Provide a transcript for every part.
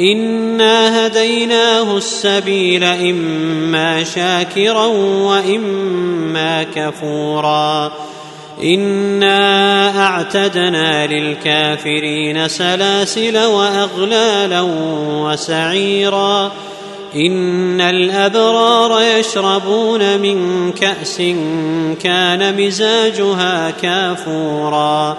انا هديناه السبيل اما شاكرا واما كفورا انا اعتدنا للكافرين سلاسل واغلالا وسعيرا ان الابرار يشربون من كاس كان مزاجها كافورا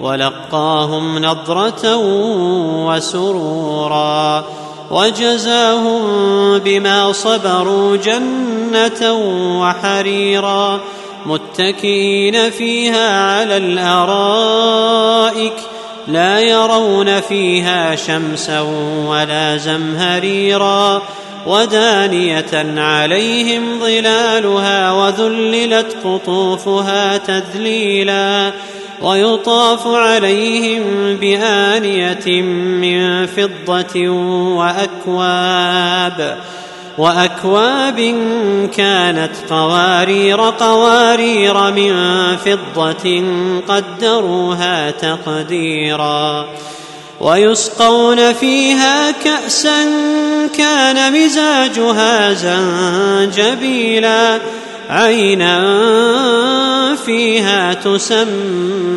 ولقاهم نضرة وسرورا وجزاهم بما صبروا جنة وحريرا متكئين فيها على الأرائك لا يرون فيها شمسا ولا زمهريرا ودانية عليهم ظلالها وذللت قطوفها تذليلا ويطاف عليهم بآنية من فضة وأكواب وأكواب كانت قوارير قوارير من فضة قدروها تقديرا. ويسقون فيها كأسا كان مزاجها زنجبيلا عينا فيها تسمى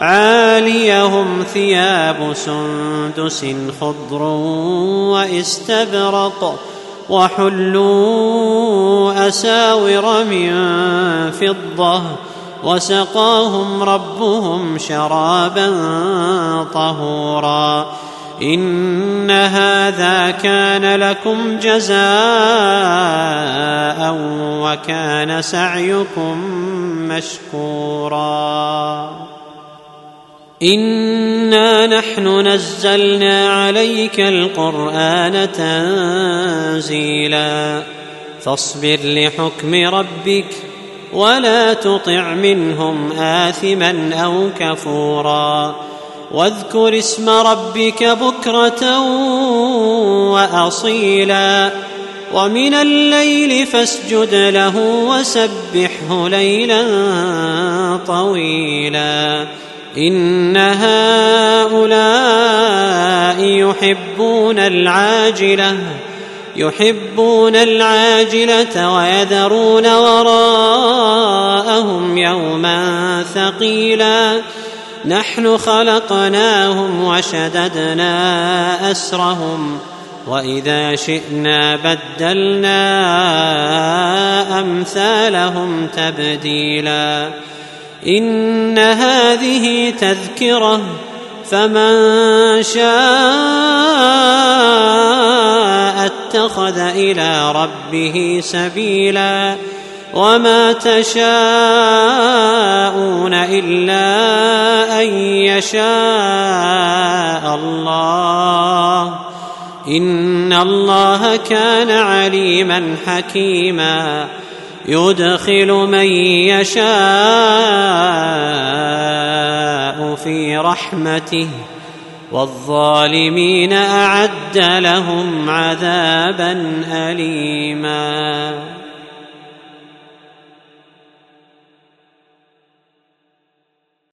عاليهم ثياب سندس خضر واستبرق وحلوا أساور من فضة وسقاهم ربهم شرابا طهورا. إن هذا كان لكم جزاء وكان سعيكم مشكورا. انا نحن نزلنا عليك القران تنزيلا فاصبر لحكم ربك ولا تطع منهم اثما أو كفورا واذكر اسم ربك بكره واصيلا ومن الليل فاسجد له وسبحه ليلا طويلا إن هؤلاء يحبون العاجلة يحبون العاجلة ويذرون وراءهم يوما ثقيلا. نحن خلقناهم وشددنا أسرهم وإذا شئنا بدلنا أمثالهم تبديلا. إن هذه تذكرة فمن شاء اتخذ إلى ربه سبيلا وما تشاءون إلا أن يشاء الله. إن الله كان عليما حكيما. يدخل من يشاء في رحمته والظالمين أعد لهم عذابا أليما.